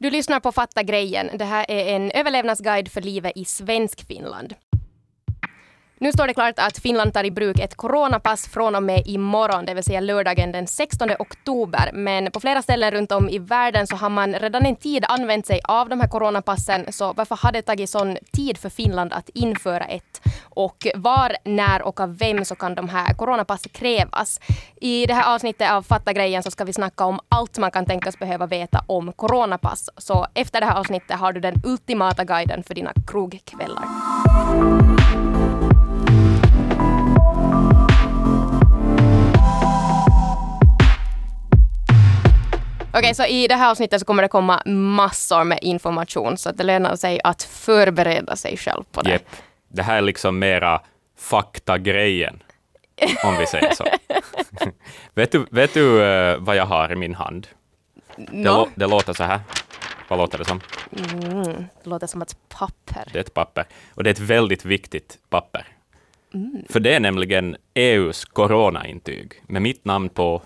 Du lyssnar på Fatta grejen. Det här är en överlevnadsguide för livet i Svenskfinland. Nu står det klart att Finland tar i bruk ett coronapass från och med imorgon, det vill säga lördagen den 16 oktober. Men på flera ställen runt om i världen så har man redan en tid använt sig av de här coronapassen. Så varför har det tagit sån tid för Finland att införa ett? Och var, när och av vem så kan de här coronapassen krävas? I det här avsnittet av Fatta grejen så ska vi snacka om allt man kan tänkas behöva veta om coronapass. Så efter det här avsnittet har du den ultimata guiden för dina krogkvällar. Okej, så i det här avsnittet så kommer det komma massor med information så att det lönar sig att förbereda sig själv på det. Yep. Det här är liksom mera faktagrejen, om vi säger så. vet du, vet du uh, vad jag har i min hand? No. Det, det, låter så här. Vad låter det som? Mm, det låter som ett papper. Det är ett papper. Och det är ett väldigt viktigt papper. Mm. För det är nämligen EUs coronaintyg med mitt namn på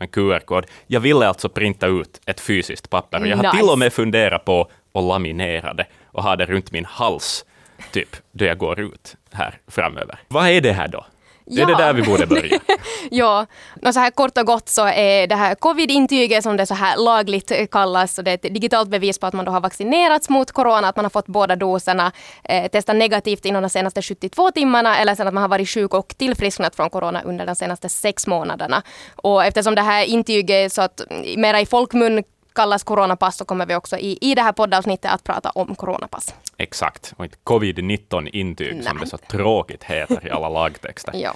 en QR-kod. Jag ville alltså printa ut ett fysiskt papper. Jag har nice. till och med funderat på att laminera det och ha det runt min hals, typ, då jag går ut här framöver. Vad är det här då? Det är ja. det där vi borde börja. ja, no, så här kort och gott så är det här covid-intyget som det så här lagligt kallas, så det är ett digitalt bevis på att man då har vaccinerats mot corona, att man har fått båda doserna, eh, testat negativt inom de senaste 72 timmarna eller sen att man har varit sjuk och tillfrisknat från corona under de senaste sex månaderna. Och eftersom det här intyget så att mera i folkmun kallas coronapass så kommer vi också i, i det här poddavsnittet att prata om coronapass. Exakt, och inte covid-19-intyg som det så tråkigt heter i alla lagtexter. ja.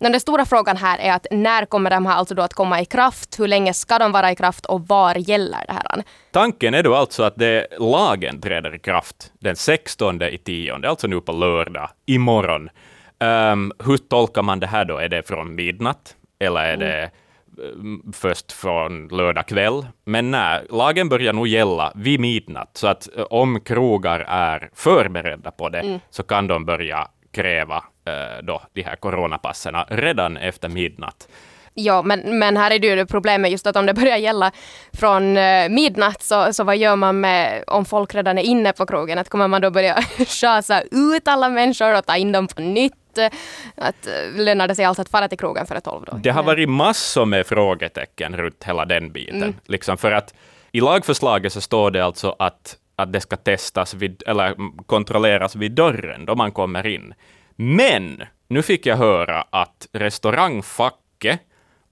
Men den stora frågan här är att när kommer de här alltså då att komma i kraft? Hur länge ska de vara i kraft och var gäller det här? Tanken är då alltså att det, lagen träder i kraft den 16 i tionde, alltså nu på lördag, imorgon. Um, hur tolkar man det här då? Är det från midnatt? Eller är det mm först från lördag kväll. Men nej, lagen börjar nog gälla vid midnatt, så att eh, om krogar är förberedda på det, mm. så kan de börja kräva eh, då, de här coronapassen redan efter midnatt. Ja, men, men här är det ju problemet just att om det börjar gälla från eh, midnatt så, så vad gör man med om folk redan är inne på krogen? Att kommer man då börja schasa ut alla människor och ta in dem på nytt? Att eh, lönar det sig alltså att fara till krogen före tolv? Då? Det har varit massor med frågetecken runt hela den biten. Mm. Liksom för att i lagförslaget så står det alltså att, att det ska testas vid, eller kontrolleras vid dörren då man kommer in. Men nu fick jag höra att restaurangfacket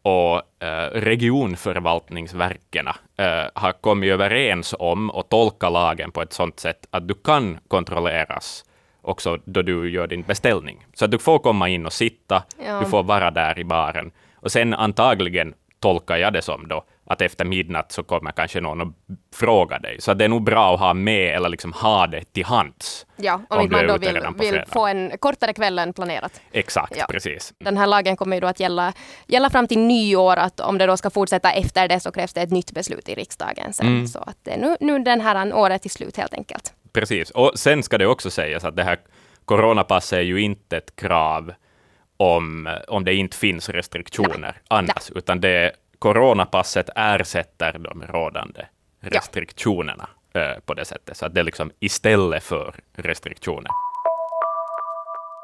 och eh, regionförvaltningsverken eh, har kommit överens om att tolka lagen på ett sådant sätt att du kan kontrolleras också då du gör din beställning. Så att du får komma in och sitta, ja. du får vara där i baren. Och sen antagligen tolkar jag det som då att efter midnatt så kommer kanske någon och frågar dig. Så det är nog bra att ha med eller liksom ha det till hands. Ja, om, om man då vill, vill få en kortare kväll än planerat. Exakt, ja. precis. Den här lagen kommer ju då att gälla, gälla fram till nyår, att om det då ska fortsätta efter det så krävs det ett nytt beslut i riksdagen sen. Mm. Så att det är nu, nu den här året till slut helt enkelt. Precis, och sen ska det också sägas att det här coronapasset är ju inte ett krav om, om det inte finns restriktioner annars, Nej. utan det coronapasset ersätter de rådande restriktionerna ja. Eh, på det sättet. Så att det är liksom istället för restriktioner.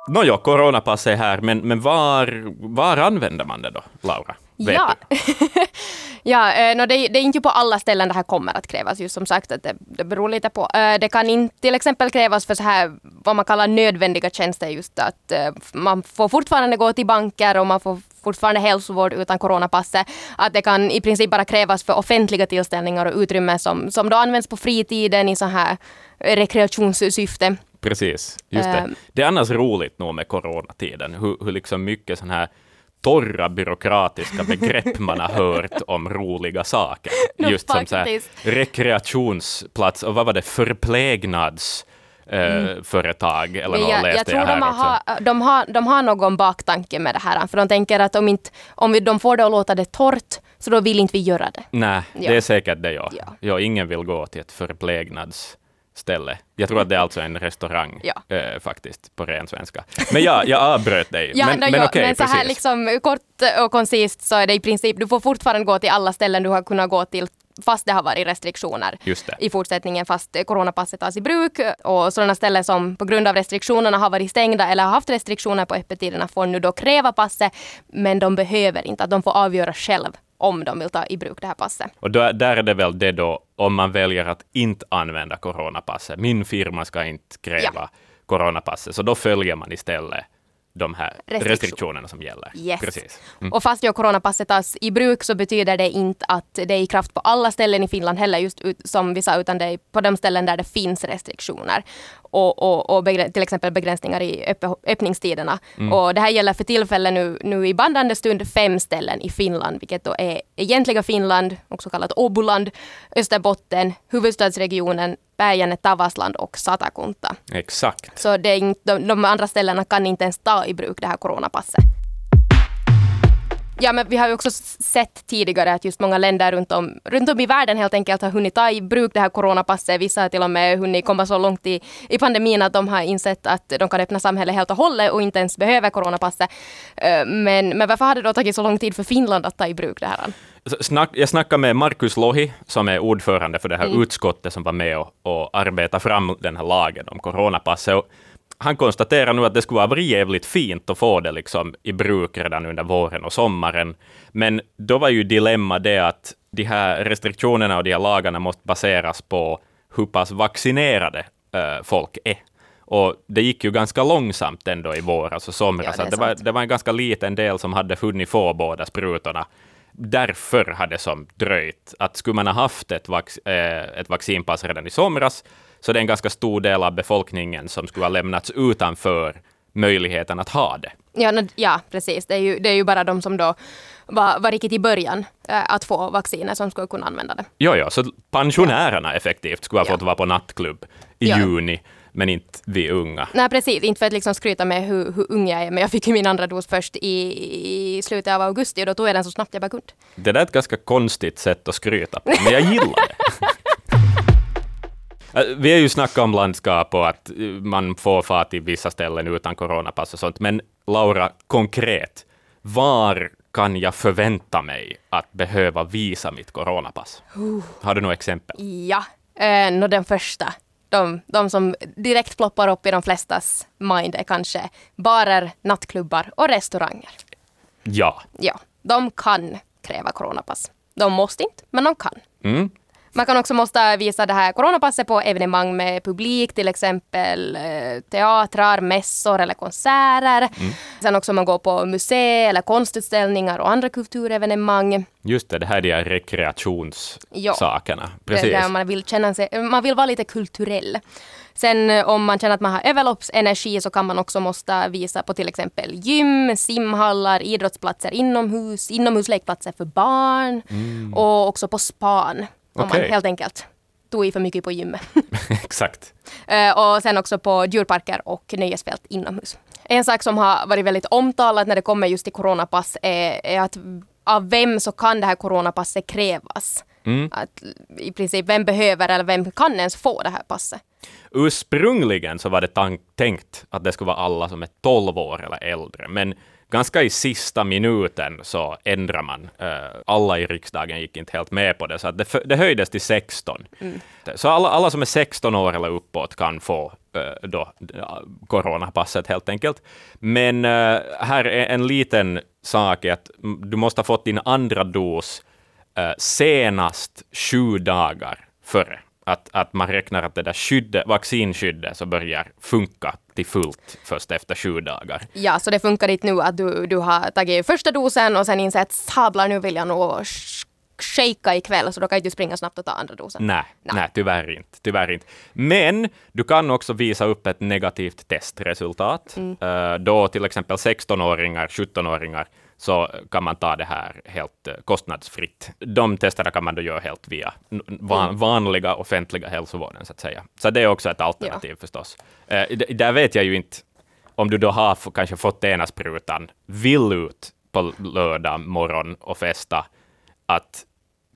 Nåja, coronapass är här, men, men var, var använder man det då, Laura? Ja. ja, eh, no, det, det, är inte på alla ställen det här kommer att krävas. Just som sagt, att det, det beror lite på. Eh, det kan inte till exempel krävas för så här vad man kallar nödvändiga tjänster. Just att eh, man får fortfarande gå till banker och man får fortfarande hälsovård utan coronapasset. Att det kan i princip bara krävas för offentliga tillställningar och utrymmen som, som då används på fritiden i så här rekreationssyfte. Precis, just det. Det är annars roligt nog med coronatiden, hur, hur liksom mycket sån här torra byråkratiska begrepp man har hört om roliga saker. Just som så här, rekreationsplats och vad var det, förplägnads mm. företag eller något jag, läste jag, tror jag här de har, också. De har, de har någon baktanke med det här, för de tänker att om, inte, om vi, de får det att låta det torrt, så då vill inte vi göra det. Nej, ja. det är säkert det ja. ja. ja. Ingen vill gå till ett förplägnads ställe. Jag tror att det är alltså en restaurang ja. äh, faktiskt, på ren svenska. Men ja, jag avbröt dig. ja, men, no, men okej, okay, men så här liksom kort och koncist så är det i princip, du får fortfarande gå till alla ställen du har kunnat gå till fast det har varit restriktioner i fortsättningen fast coronapasset tas i bruk. Och sådana ställen som på grund av restriktionerna har varit stängda eller har haft restriktioner på öppettiderna får nu då kräva passet men de behöver inte, att de får avgöra själv om de vill ta i bruk det här passet. Och då, där är det väl det då, om man väljer att inte använda coronapasset. Min firma ska inte kräva Ja. coronapasset, så då följer man istället de här Restriktion. restriktionerna som gäller. Yes. Precis. Och fast ju coronapasset tas i bruk så betyder det inte att det är i kraft på alla ställen i Finland heller, just ut, som vi sa, utan det är på de ställen där det finns restriktioner. Och, och, och till exempel begränsningar i öpp- öppningstiderna. Och det här gäller för tillfället nu, nu i bandande stund fem ställen i Finland, vilket då är egentliga Finland, också kallat Åboland, Österbotten, huvudstadsregionen, Päijänne, Tavasland och Satakunta. Exakt. Så det inte, de, de andra ställena kan inte ens ta i bruk det här coronapasset. Ja, men vi har ju också sett tidigare att just många länder runt om, runt om i världen helt enkelt har hunnit ta i bruk det här coronapasset. Vissa har till och med hunnit komma så långt i, i pandemin att de har insett att de kan öppna samhället helt och hållet och inte ens behöver coronapasset. Men, men varför har det då tagit så lång tid för Finland att ta i bruk det här? Snack, jag snackade med Markus Lohi, som är ordförande för det här Mm. utskottet som var med och, och arbetade fram den här lagen om coronapasset. Och han konstaterar nu att det skulle varit jävligt fint att få det liksom i bruk redan under våren och sommaren. Men då var ju dilemma det att de här restriktionerna och de här lagarna måste baseras på hur pass vaccinerade eh, folk är. Och det gick ju ganska långsamt ändå i våras och somras. Ja, det det, var, det var en ganska liten del som hade hunnit få båda sprutorna. Därför hade som dröjt. Att skulle man ha haft ett, vax, eh, ett vaccinpass redan i somras, så det är en ganska stor del av befolkningen som skulle ha lämnats utanför möjligheten att ha det. Ja, ja precis. Det är, ju, det är ju bara de som då var, var riktigt i början eh, att få vacciner som skulle kunna använda det. Jo, jo, så pensionärerna effektivt skulle ha Ja. fått vara på nattklubb i Ja. juni, men inte vi unga. Nej precis, inte för att liksom skryta med hur, hur ung jag är, men jag fick ju min andra dos först i, i slutet av augusti och då tog jag den så snabbt jag bara kunde. Det där är ett ganska konstigt sätt att skryta på, men jag gillar det. Äh, Vi har ju snackat om landskap och att eh, man får fara till vissa ställen utan coronapass och sånt, men Laura, konkret, var kan jag förvänta mig att behöva visa mitt coronapass? Har du några exempel? Ja, eh, nå den första. De, de som direkt ploppar upp i de flestas mind är kanske barer, nattklubbar och restauranger. Ja. Ja, de kan kräva coronapass. De måste inte, men de kan. Mm. Man kan också måste visa det här coronapasset på evenemang med publik, till exempel eh, teatrar, mässor eller konserter. Sen också om man går på museer eller konstutställningar och andra kulturevenemang. Just det, det här är de här rekreationssakerna. Precis. är där man vill känna sig, man vill vara lite kulturell. Sen eh, om man känner att man har överloppsenergi så kan man också måste visa på till exempel gym, simhallar, idrottsplatser inomhus, inomhuslekplatser för barn och också på span. Om Okej. man helt enkelt tog i för mycket på gymmet. Exakt. Eh, och sen också på djurparker och nöjesfält inomhus. En sak som har varit väldigt omtalad när det kommer just till coronapass är, är att av vem så kan det här coronapasset krävas? Att I princip, vem behöver eller vem kan ens få det här passet? Ursprungligen så var det tank- tänkt att det skulle vara alla som är 12 år eller äldre, men ganska i sista minuten så ändrade man. Eh, alla i riksdagen gick inte helt med på det, så det, det höjdes till 16. Så alla, alla som är 16 år eller uppåt kan få eh, då, ja, coronapasset helt enkelt. Men eh, här är en liten sak, att mm, du måste ha fått din andra dos eh, senast sju dagar före. Att, att man räknar att det där skyddet, vaccinskyddet så börjar funka till fullt först efter sju dagar. Ja, så det funkar inte nu att du, du har tagit första dosen och sen insett sablar nu vill jag nog sh- shaka ikväll så då kan inte du springa snabbt och ta andra dosen. Nej, nej. tyvärr inte. Tyvärr inte. Men du kan också visa upp ett negativt testresultat. Eh, då till exempel 16-åringar, 17-åringar, så kan man ta det här helt eh, kostnadsfritt. De testerna kan man då göra helt via van, vanliga offentliga hälsovården, så att säga. Så det är också ett alternativ förstås. Eh, där vet jag ju inte om du då har kanske fått ena sprutan, vill ut på lördag morgon och festa, att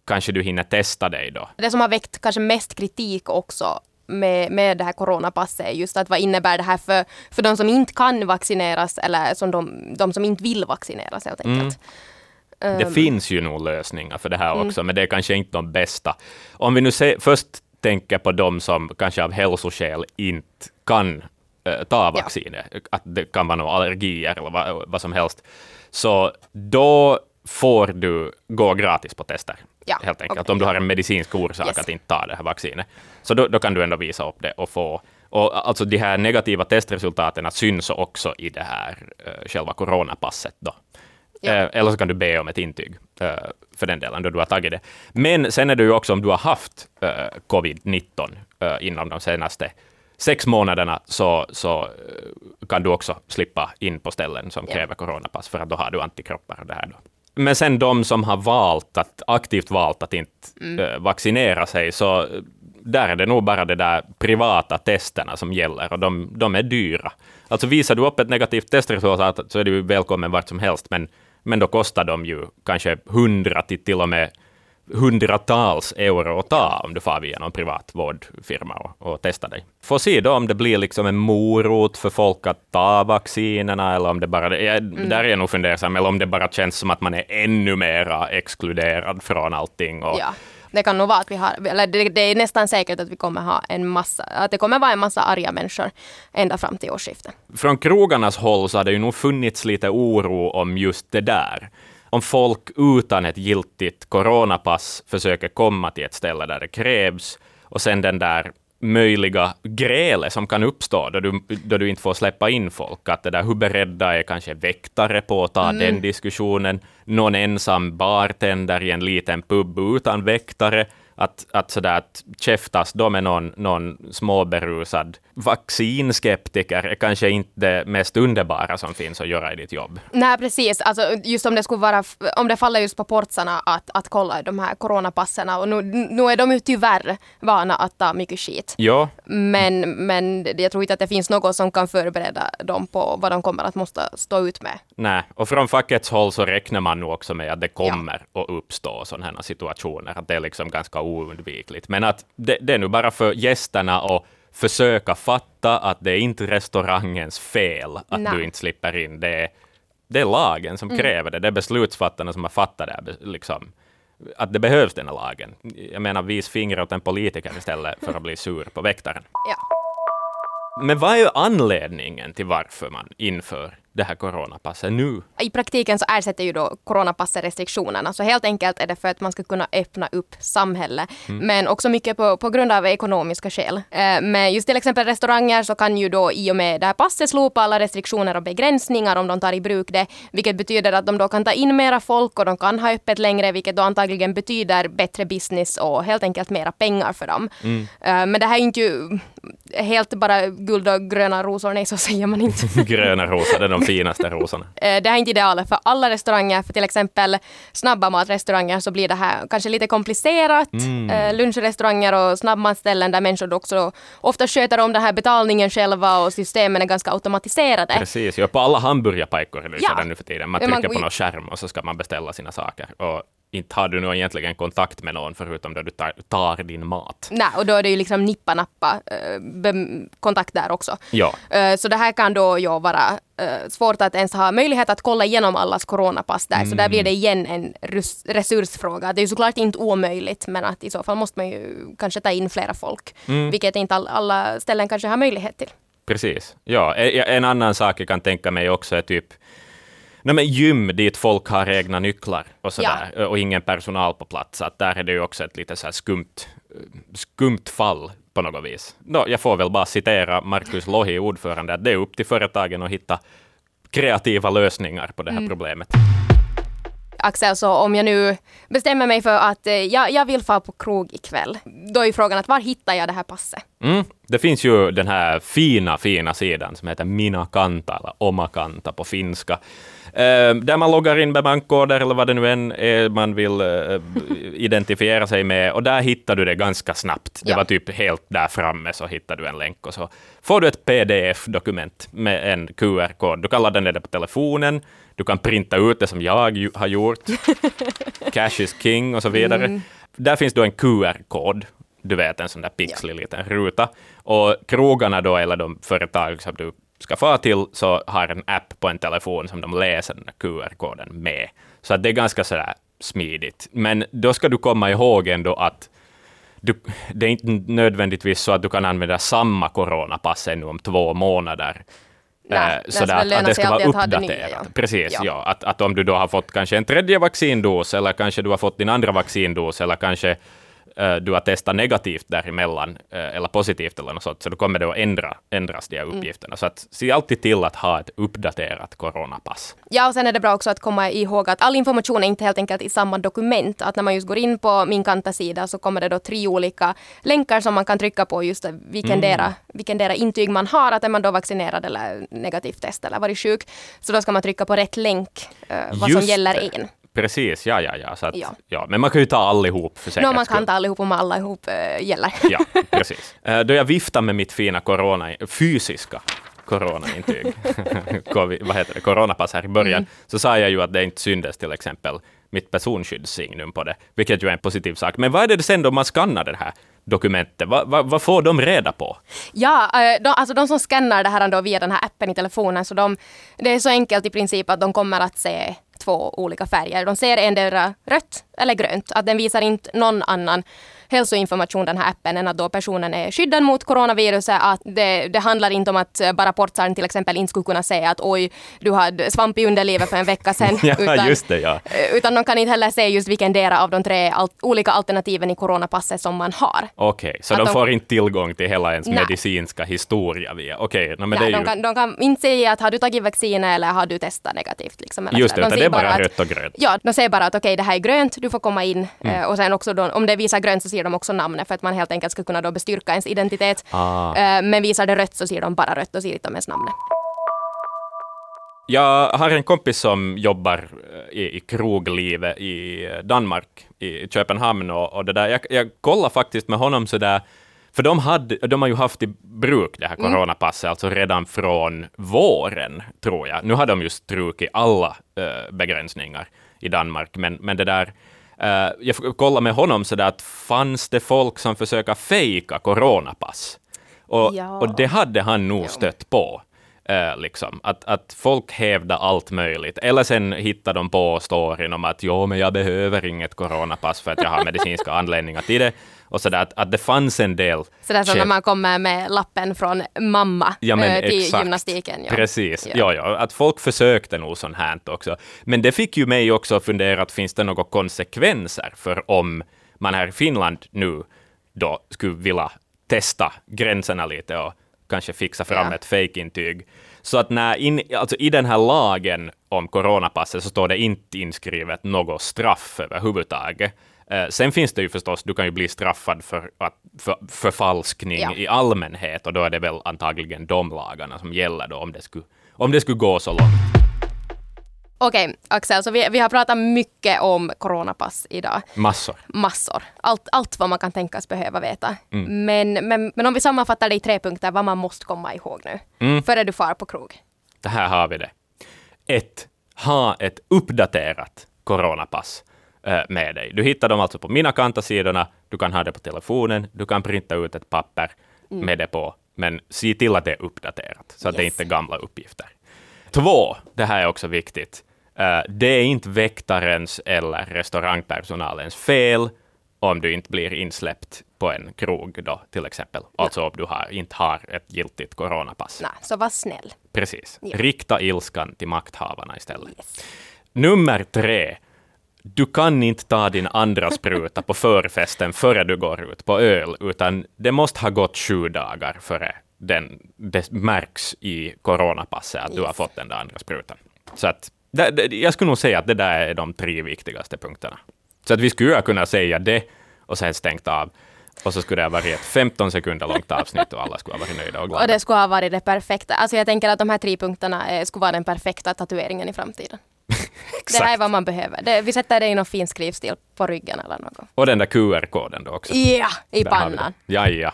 kanske du hinner testa dig då. Det som har väckt kanske mest kritik också med, med det här coronapasset just att vad innebär det här för, för de som inte kan vaccineras eller som de, de som inte vill vaccineras helt enkelt. Det Um, finns ju nog lösningar för det här också, men det är kanske inte de bästa. Om vi nu se, först tänker på de som kanske av hälsoskäl inte kan eh, ta vaccinet, att det kan vara några allergier eller vad, vad som helst, så då får du gå gratis på tester. Ja, helt enkelt. okej. Om du har en medicinsk orsak Yes. att inte ta det här vaccinet. Så då, då kan du ändå visa upp det och få och alltså de här negativa testresultaten syns också i det här eh, själva coronapasset då. Ja. Eh, eller så kan du be om ett intyg eh, för den delen, då du har tagit det. Men sen är det ju också om du har haft eh, covid-19 eh, inom de senaste sex månaderna, så, så kan du också slippa in på ställen som Ja. kräver coronapass, för att då har du antikroppar och det här då. Men sen de som har valt att, aktivt valt att inte eh, vaccinera sig, så där är det nog bara de där privata testerna som gäller och de, de är dyra. Alltså visar du upp ett negativt testresultat så är du välkommen vart som helst, men, men då kostar de ju kanske hundra till till och med hundratals euro att ta om du far via någon privat vårdfirma och, och testar dig. Får se då om det blir liksom en morot för folk att ta vaccinerna eller om det bara, jag, där är jag nog fundersam, eller om det bara känns som att man är ännu mera exkluderad från allting. Och, Ja. Det kan nog vara att vi har, eller det, det är nästan säkert att vi kommer ha en massa, att det kommer vara en massa arga människor ända fram till årsskiftet. Från krogarnas håll så har det ju nog funnits lite oro om just det där. Om folk utan ett giltigt coronapass försöker komma till ett ställe där det krävs och sen den där möjliga grälet som kan uppstå då du, då du inte får släppa in folk. Att det där, hur beredda är kanske väktare på att ta den diskussionen? Någon ensam bartender i en liten pub utan väktare? Att, att sådär att käftas då med någon, någon småberusad vaccinskeptiker är kanske inte det mest underbara som finns att göra i ditt jobb. Nej precis, alltså, just om det skulle vara, om det faller just på portsarna att, att kolla de här coronapassen och nu, nu är de ju tyvärr vana att ta mycket skit. Ja, Men, men jag tror inte att det finns något som kan förbereda dem på vad de kommer att måste stå ut med. nej. Och från fackets håll så räknar man nog också med att det kommer att uppstå sådana här situationer, att det är liksom ganska oundvikligt. Men att det, det är nu bara för gästerna att försöka fatta att det är inte restaurangens fel att Nej. du inte slipper in. Det är, det är lagen som kräver det. Det är beslutsfattarna som har fattat det. Liksom, att det behövs den här lagen. Jag menar, vis finger åt en politiker istället för att bli sur på väktaren. Ja. Men vad är anledningen till varför man inför det här coronapasset nu? I praktiken så ersätter ju då coronapasset restriktionerna. Så helt enkelt är det för att man ska kunna öppna upp samhället. Men också mycket på, på grund av ekonomiska skäl. Eh, men just till exempel restauranger så kan ju då i och med det här passet slopa alla restriktioner och begränsningar om de tar i bruk det. Vilket betyder att de då kan ta in mera folk och de kan ha öppet längre. Vilket då antagligen betyder bättre business och helt enkelt mera pengar för dem. Eh, men det här är inte ju helt bara guld och gröna rosor. Nej, så säger man inte. Gröna rosor, det är de finaste rosorna. Eh, Det här är inte idealet för alla restauranger. För till exempel snabba matrestauranger så blir det här kanske lite komplicerat. Eh, Lunchrestauranger och snabbmatsställen där människor också ofta sköter om den här betalningen själva och systemen är ganska automatiserade. Precis, ja, på alla hamburgerpajkor är det Ja. nu för tiden. Man man trycker går på någon skärm och så ska man beställa sina saker. Och inte har du nog egentligen kontakt med någon förutom då du tar, tar din mat. Nej, och då är det ju liksom nippa-nappa eh, kontakt där också. Ja, Eh, Så det här kan då ju vara eh, svårt att ens ha möjlighet att kolla igenom allas coronapass där. Så där blir det igen en res- resursfråga. Det är ju såklart inte omöjligt men att i så fall måste man ju kanske ta in flera folk. Vilket inte all, alla ställen kanske har möjlighet till. precis. Ja, e- en annan sak jag kan tänka mig också är typ Nej, men gym dit folk har egna nycklar och sådär, och ingen personal på plats. Att där är det ju också ett lite så här skumt, skumt fall på något vis. Nå, jag får väl bara citera Markus Lohi, ordförande, att det är upp till företagen att hitta kreativa lösningar på det här problemet. Axel, så om jag nu bestämmer mig för att eh, jag, jag vill få på krog ikväll. Då är ju frågan att var hittar jag det här passet? Mm. Det finns ju den här fina, fina sidan som heter Mina Kanta, eller Oma Kanta på finska. Eh, där man loggar in med bankkoder eller vad det nu än är man vill eh, identifiera sig med. Och där hittar du det ganska snabbt. Det Ja. var typ helt där framme så hittar du en länk och så får du ett pdf-dokument med en QR-kod. Du kan ladda ner det på telefonen. Du kan printa ut det som jag har gjort. Cash is king och så vidare. Där finns då en QR-kod. Du vet, en sån där pixlig liten ruta. Och krogarna då, eller de företag som du ska få till, så har en app på en telefon som de läser den QR-koden med. Så att det är ganska sådär smidigt. Men då ska du komma ihåg ändå att du, det är inte nödvändigtvis så att du kan använda samma coronapass ännu om två månader. Nej, Eh, det så att, att det ska vara uppdaterat. nya, ja. Precis, ja. Ja. Att, att om du då har fått kanske en tredje vaccindos, eller kanske du har fått din andra vaccindos, eller kanske du har testat negativt däremellan, eh, eller positivt eller något sånt, så då kommer det att ändra, ändras de här Mm. uppgifterna. Så att, se alltid till att ha ett uppdaterat coronapass. Ja, och sen är det bra också att komma ihåg att all information är inte helt enkelt i samma dokument. Att när man just går in på min Kanta-sida så kommer det då tre olika länkar som man kan trycka på just vilkendera, Mm. vilkendera intyg man har. Att är man då vaccinerad eller negativt test eller varit sjuk. Så då ska man trycka på rätt länk, eh, vad som Just gäller det. en. Precis, ja, ja, ja. Så att, ja. Ja. Men man kan ju ta allihop för säkerhets man kan ta allihop om allihop äh, gäller. Ja, precis. Eh, Då jag viftade med mitt fina corona, fysiska coronaintyg, Covid- vad heter det, coronapass här i början, Mm. så sa jag ju att det inte syndes till exempel mitt personskyddssignum på det, vilket ju är en positiv sak. Men vad är det sen då man skannar det här dokumentet? Vad, vad, vad får de reda på? Ja, eh, de, alltså de som skannar det här då via den här appen i telefonen, så de, det är så enkelt i princip att de kommer att se två olika färger. De ser endera rött eller grönt. Att den visar inte någon annan hälsoinformation, den här appen, än att då personen är skyddad mot coronaviruset. Att det, det handlar inte om att bara portsaren till exempel inte skulle kunna säga att oj, du hade svamp i underlivet för en vecka sedan. Ja, utan, just det, ja. eh, utan de kan inte heller se just vilken del av de tre al- olika alternativen i coronapasset som man har. Okej, så Att de de- får inte tillgång till hela ens Nej. medicinska historia via... Okej, no, Nej, de, ju... kan, de kan inte säga att har du tagit vaccinet eller har du testat negativt. Liksom, Just det, De det är bara att- rött och grönt. Ja, de säger bara att okej, det här är grönt, du får komma in. Mm. Eh, och sen också då, om det visar grönt så ser de också namnet för att man helt enkelt ska kunna då bestyrka ens identitet. Ah. Eh, men visar det rött så ser de bara rött och ser inte om ens namnet. Jag har en kompis som jobbar eh, i, i kroglivet i Danmark, i Köpenhamn. Och, och det där. Jag, jag kollade faktiskt med honom sådär, för de, hade, de har ju haft i bruk det här coronapasset, alltså redan från våren, tror jag. Nu har de just strukit alla eh, begränsningar i Danmark, men, men det där jag kollade med honom sådär att fanns det folk som försöker fejka coronapass? Och, Ja. och det hade han nog stött på. Eh, liksom. att, att folk hävdar allt möjligt. Eller sen hittar de på storyn om att jo, men jag behöver inget coronapass för att jag har medicinska anledningar till det. Och så där, att, att det fanns en del... Så det är som när man kommer med lappen från mamma Ja, men eh, till exakt. gymnastiken. Ja. Precis, Ja. ja. Ja, att folk försökte nog sånt här också. Men det fick ju mig också att fundera, att finns det några konsekvenser för om man här i Finland nu då skulle vilja testa gränserna lite och kanske fixa fram Ja. ett fejkintyg. Så att när in, alltså i den här lagen om coronapasset så står det inte inskrivet något straff överhuvudtaget. Eh, sen finns det ju förstås, du kan ju bli straffad för, att, för förfalskning Ja. i allmänhet och då är det väl antagligen de lagarna som gäller då om det skulle, om det skulle gå så långt. Okej, Axel, så vi, vi har pratat mycket om coronapass idag. Massor. massor. Allt, allt vad man kan tänkas behöva veta. Mm. Men, men, men om vi sammanfattar det i tre punkter, vad man måste komma ihåg nu. Mm. Före du far på krog. Det här har vi det. Ett, ha ett uppdaterat coronapass med dig. Du hittar dem alltså på mina kantasidorna, du kan ha det på telefonen, du kan printa ut ett papper med det på, men se till att det är uppdaterat, så att det Yes. inte är gamla uppgifter. Två, det här är också viktigt, eh, det är inte väktarens eller restaurangpersonalens fel om du inte blir insläppt på en krog då, till exempel. Alltså om du har, inte har ett giltigt coronapass. Nej, så var snäll. Precis. Ja. Rikta ilskan till makthavarna istället. Yes. Nummer tre. Du kan inte ta din andra spruta på förfesten före du går ut på öl, utan det måste ha gått sju dagar före den, det märks i coronapasset att du har fått den där andra sprutan. Så att, det, det, jag skulle nog säga att det där är de tre viktigaste punkterna. Så att vi skulle kunna säga det och sen stängt av. Och så skulle det ha varit ett 15 sekunder långt avsnitt och alla skulle ha varit nöjda och glada. Och det skulle ha varit det perfekta. Alltså jag tänker att de här tre punkterna eh, skulle vara den perfekta tatueringen i framtiden. Det här är vad man behöver. Det, vi sätter det i någon fin skrivstil på ryggen eller något. Och den där QR-koden då också. Ja, i Där pannan. Ja, ja.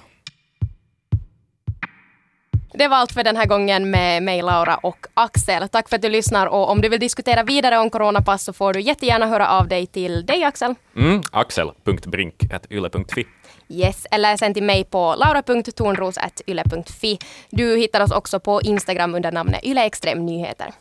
Det var allt för den här gången med mig, Laura och Axel. Tack för att du lyssnar och om du vill diskutera vidare om coronapass så får du jättegärna höra av dig till dig, Axel. Mm, axel.brink.yle.fi. Yes, eller sen till mig på laura.tornros.yle.fi. Du hittar oss också på Instagram under namnet Yle Extrem Nyheter.